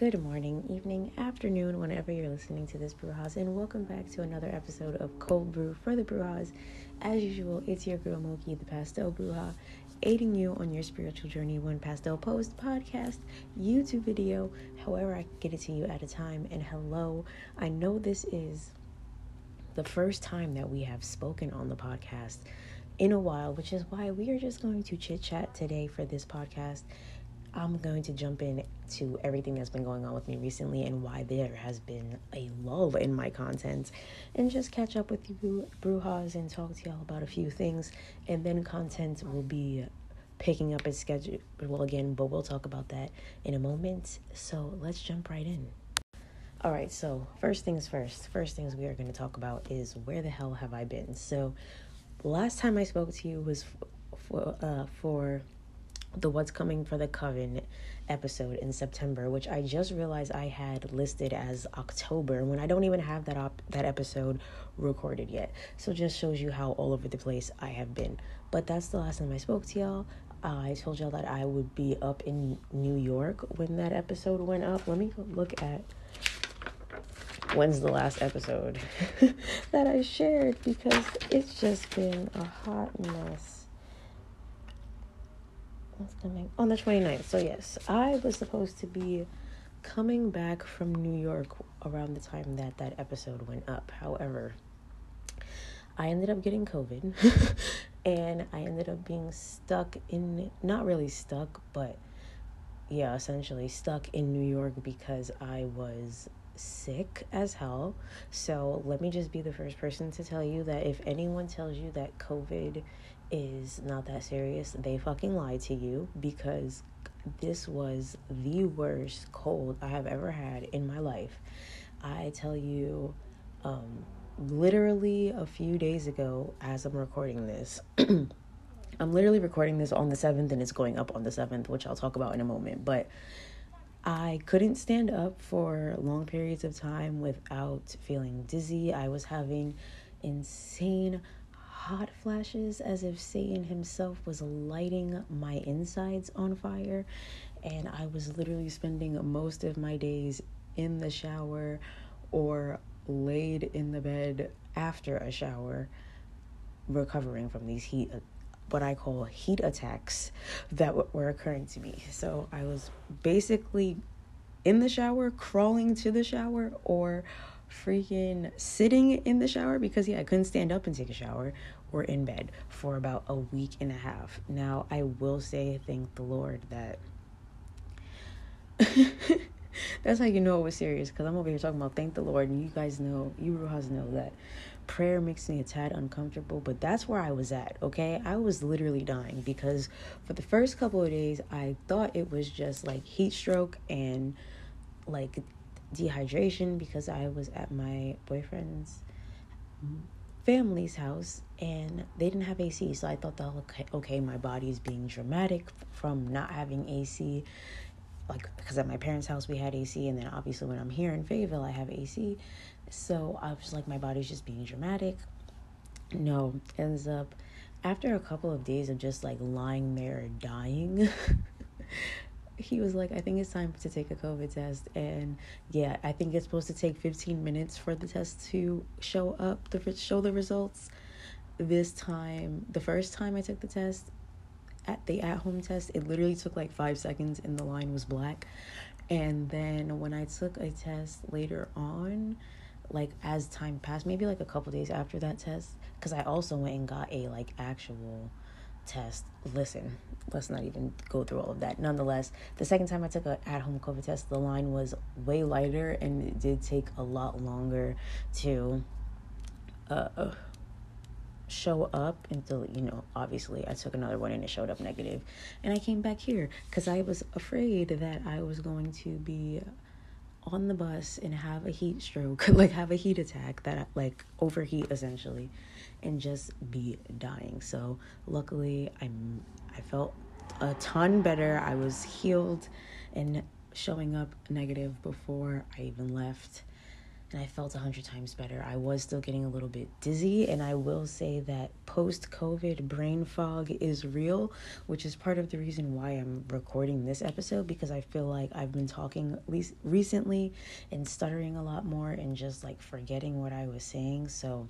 Good morning, evening, afternoon, whenever you're listening to this Brujas, and welcome back to another episode of Cold Brew for the Brujas. As usual, it's your girl Moki, the Pastel Bruja, aiding you on your spiritual journey one pastel post, podcast, YouTube video, however I get it to you at a time. And hello, I know this is the first time that we have spoken on the podcast in a while, which is why we are just going to chit chat today for this podcast I'm going to jump in to everything that's been going on with me recently and why there has been a lull in my content and just catch up with you brujas and talk to y'all about a few things. And then content will be picking up its schedule well again but we'll talk about that in a moment. So let's jump right in. All right so first things first first things we are going to talk about is where the hell have i been? So last time i spoke to you was for, uh, for the What's Coming for the Coven episode in September, which I just realized I had listed as October when I don't even have that op- that episode recorded yet. So just shows you how all over the place I have been. But that's the last time I spoke to y'all. Uh, I told y'all that I would be up in New York when that episode went up. Let me look at when's the last episode that I shared because it's just been a hot mess what's coming on the 29th so yes i was supposed to be coming back from new york around the time that that episode went up. However i ended up getting covid and i ended up being stuck in not really stuck but yeah essentially stuck in new york because i was sick as hell. So let me just be the first person to tell you that if anyone tells you that covid is not that serious, they fucking lied to you because this was the worst cold I have ever had in my life. I tell you, um, literally a few days ago, as I'm recording this, I'm literally recording this on the 7th and it's going up on the 7th, which I'll talk about in a moment. But I couldn't stand up for long periods of time without feeling dizzy. I was having insane hot flashes as if Satan himself was lighting my insides on fire. And I was literally spending most of my days in the shower or laid in the bed after a shower, recovering from these heat, what I call heat attacks that were occurring to me. So I was basically in the shower, crawling to the shower, or freaking sitting in the shower because yeah, I couldn't stand up and take a shower or in bed for about a week and a half. Now, I will say thank the Lord that that's how you know it was serious because I'm over here talking about thank the Lord and you guys know, you Brujas know that prayer makes me a tad uncomfortable, but that's where I was at, okay? I was literally dying because for the first couple of days I thought it was just like heat stroke and like dehydration because I was at my boyfriend's family's house and they didn't have AC. So I thought that okay, okay, my body is being dramatic from not having AC. Like because at my parents' house we had AC, and then obviously when I'm here in Fayetteville I have AC. So I was like, my body's just being dramatic. No, ends up after a couple of days of just like lying there dying. he was like, I think it's time to take a COVID test. And yeah, I think it's supposed to take 15 minutes for the test to show up, to show the results. This time, the first time I took the test, at the at home test, it literally took like five seconds and the line was black. And then when I took a test later on, like as time passed, maybe like a couple days after that test, because I also went and got a like actual test. Listen, let's not even go through all of that. Nonetheless, the second time I took an at home COVID test, the line was way lighter and it did take a lot longer to uh, show up until, you know, obviously I took another one and it showed up negative. And I came back here because I was afraid that I was going to be on the bus and have a heat stroke, like have a heat attack that like overheat essentially and just be dying. So luckily I'm I felt a ton better. I was healed and showing up negative before I even left. And I felt a hundred times better. I was still getting a little bit dizzy, and I will say that post COVID brain fog is real, which is part of the reason why I'm recording this episode because I feel like I've been talking at least recently and stuttering a lot more and just like forgetting what I was saying. So,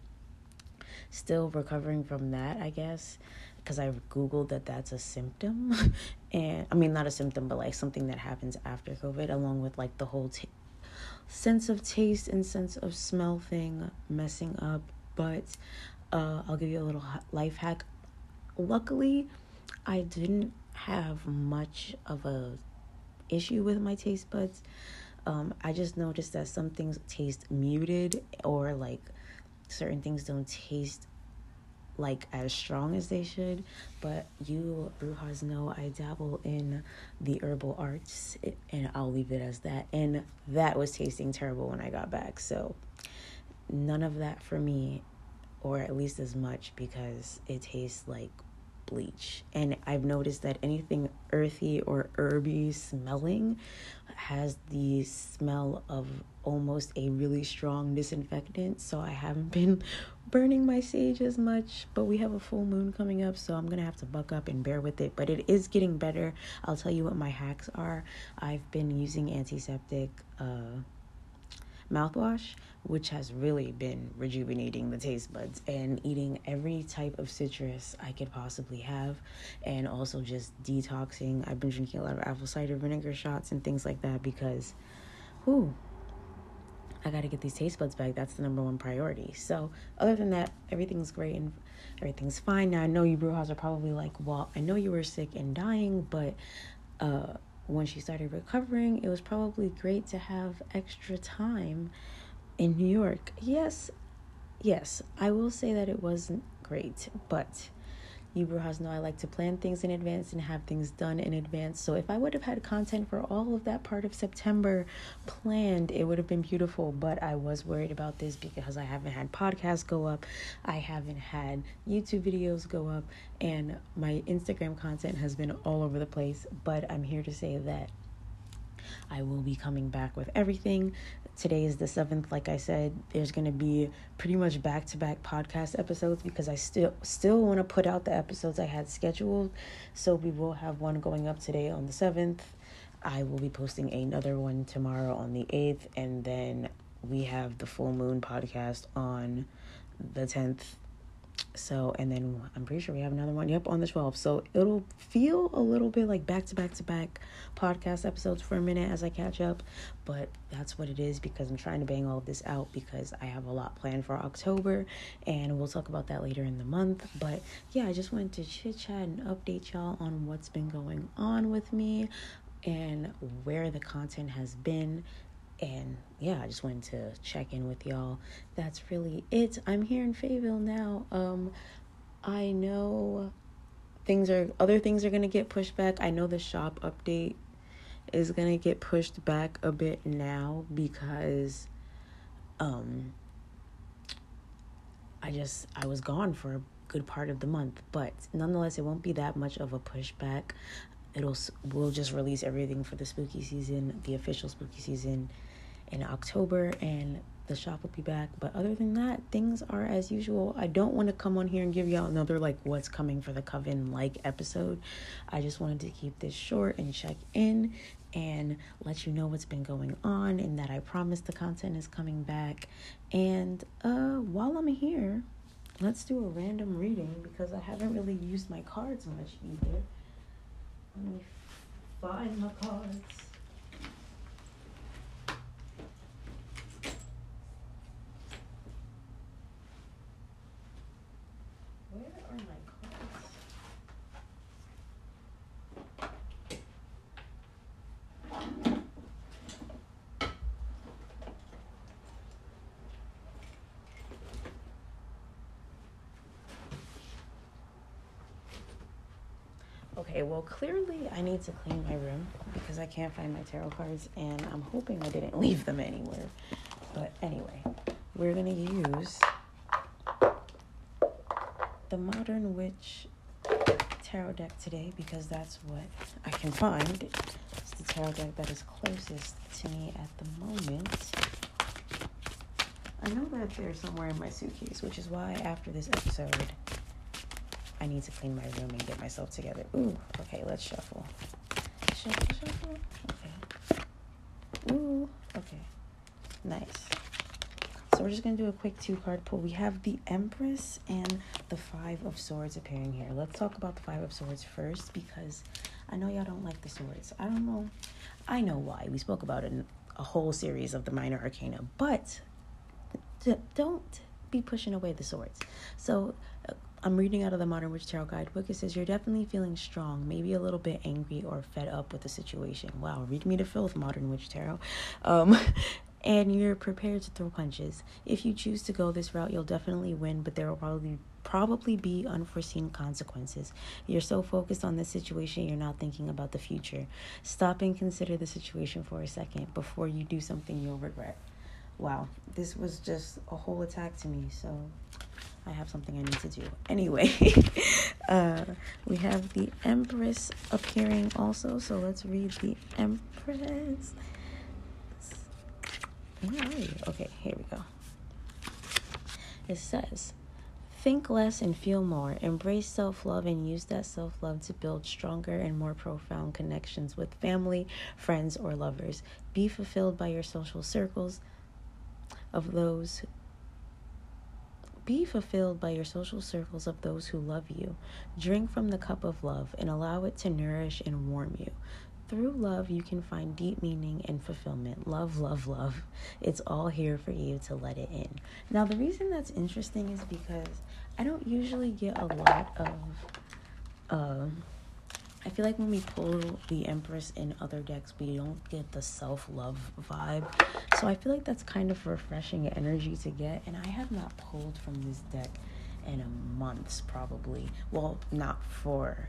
still recovering from that, I guess because I googled that that's a symptom, and I mean not a symptom, but like something that happens after COVID, along with like the whole t- sense of taste and sense of smell thing messing up. But uh, I'll give you a little life hack. Luckily, I didn't have much of a issue with my taste buds. Um, I just noticed that some things taste muted or like certain things don't taste like as strong as they should but you brujas know i dabble in the herbal arts and i'll leave it as that. And that was tasting terrible when i got back so none of that for me or at least as much because it tastes like bleach. And i've noticed that anything earthy or herby smelling has the smell of almost a really strong disinfectant so i haven't been burning my sage as much, but we have a full moon coming up, so I'm gonna have to buck up and bear with it. But it is getting better. I'll tell you what my hacks are. I've been using antiseptic uh, mouthwash, which has really been rejuvenating the taste buds, and eating every type of citrus I could possibly have, and also just detoxing. I've been drinking a lot of apple cider vinegar shots and things like that because, whoo, I got to get these taste buds back. That's the number one priority. So, other than that, everything's great and everything's fine. Now, I know you Brujas are probably like, well, I know you were sick and dying, but uh, when she started recovering, it was probably great to have extra time in New York. Yes, yes, I will say that it wasn't great, but you Brujas know I like to plan things in advance and have things done in advance. So if I would have had content for all of that part of September planned, it would have been beautiful. But I was worried about this because I haven't had podcasts go up, I haven't had YouTube videos go up, and my Instagram content has been all over the place. But I'm here to say that I will be coming back with everything. Today is the 7th. Like I said, there's going to be pretty much back-to-back podcast episodes because I still still want to put out the episodes I had scheduled. So we will have one going up today on the 7th. I will be posting another one tomorrow on the 8th and then we have the full moon podcast on the 10th so, and then I'm pretty sure we have another one, yep, on the 12th. So it'll feel a little bit like back to back to back podcast episodes for a minute as I catch up. But that's what it is because I'm trying to bang all of this out because I have a lot planned for October and we'll talk about that later in the month. But yeah, I just wanted to chit chat and update y'all on what's been going on with me and where the content has been and yeah, I just wanted to check in with y'all. That's really it. I'm here in Fayetteville now. Um, I know things are other things are gonna get pushed back. I know the shop update is gonna get pushed back a bit now because um I just I was gone for a good part of the month, but nonetheless it won't be that much of a pushback. It'll we'll just release everything for the spooky season, the official spooky season in October and the shop will be back. But other than that, things are as usual. I don't want to come on here and give y'all another like what's coming for the coven like episode. I just wanted to keep this short and check in and let you know what's been going on and that I promise the content is coming back. And uh while I'm here, let's do a random reading because I haven't really used my cards much either. Let me find my cards. Okay, well, clearly I need to clean my room because I can't find my tarot cards and I'm hoping I didn't leave them anywhere. But anyway, we're going to use the Modern Witch tarot deck today because that's what I can find. It's the tarot deck that is closest to me at the moment. I know that they're somewhere in my suitcase, which is why after this episode, I need to clean my room and get myself together. Ooh, okay, let's shuffle. Shuffle, shuffle. Okay. Ooh, okay. Nice. So we're just gonna do a quick two card pull. We have the Empress and the Five of Swords appearing here. Let's talk about the Five of Swords first because I know y'all don't like the swords. I don't know. I know why. We spoke about it in a whole series of the Minor Arcana, but don't be pushing away the swords. So I'm reading out of the Modern Witch Tarot Guidebook. It says you're definitely feeling strong, maybe a little bit angry or fed up with the situation. Wow, read me to filth, Modern Witch Tarot. Um, and you're prepared to throw punches. If you choose to go this route, you'll definitely win, but there will probably probably be unforeseen consequences. You're so focused on this situation, you're not thinking about the future. Stop and consider the situation for a second before you do something you'll regret wow, this was just a whole attack to me. So I have something I need to do. Anyway, uh, we have the Empress appearing also. So let's read the Empress. Okay, here we go. It says, Think less and feel more. Embrace self love and use that self love to build stronger and more profound connections with family, friends, or lovers. Be fulfilled by your social circles of those be fulfilled by your social circles of those who love you. Drink from the cup of love and allow it to nourish and warm you. Through love, you can find deep meaning and fulfillment. Love, love, love. It's all here for you to let it in. Now, the reason that's interesting is because I don't usually get a lot of. Uh, I feel like when we pull the Empress in other decks, we don't get the self love vibe. So I feel like that's kind of refreshing energy to get. And I have not pulled from this deck in a months, probably. Well, not for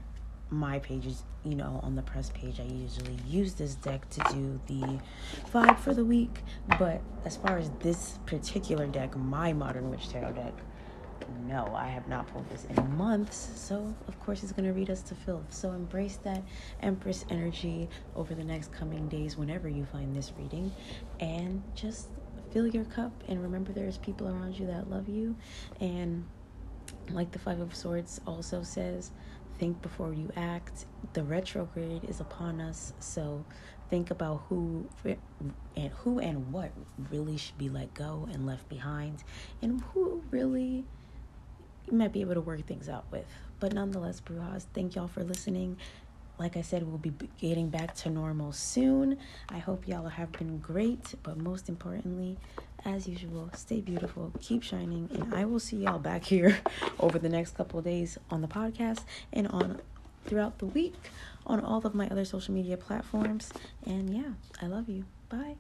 my pages, you know, on the press page, I usually use this deck to do the vibe for the week. But as far as this particular deck, my Modern Witch Tarot deck, no, I have not pulled this in months. So, of course, it's going to read us to filth. So, embrace that Empress energy over the next coming days whenever you find this reading. And just fill your cup and remember there's people around you that love you. And, like the Five of Swords also says, think before you act. The retrograde is upon us. So, think about who and who and what really should be let go and left behind and who really you might be able to work things out with. But nonetheless, Brujas, thank y'all for listening. Like I said, we'll be getting back to normal soon. I hope y'all have been great, but most importantly, as usual, stay beautiful, keep shining, and I will see y'all back here over the next couple days on the podcast and on throughout the week on all of my other social media platforms. And yeah, I love you. Bye.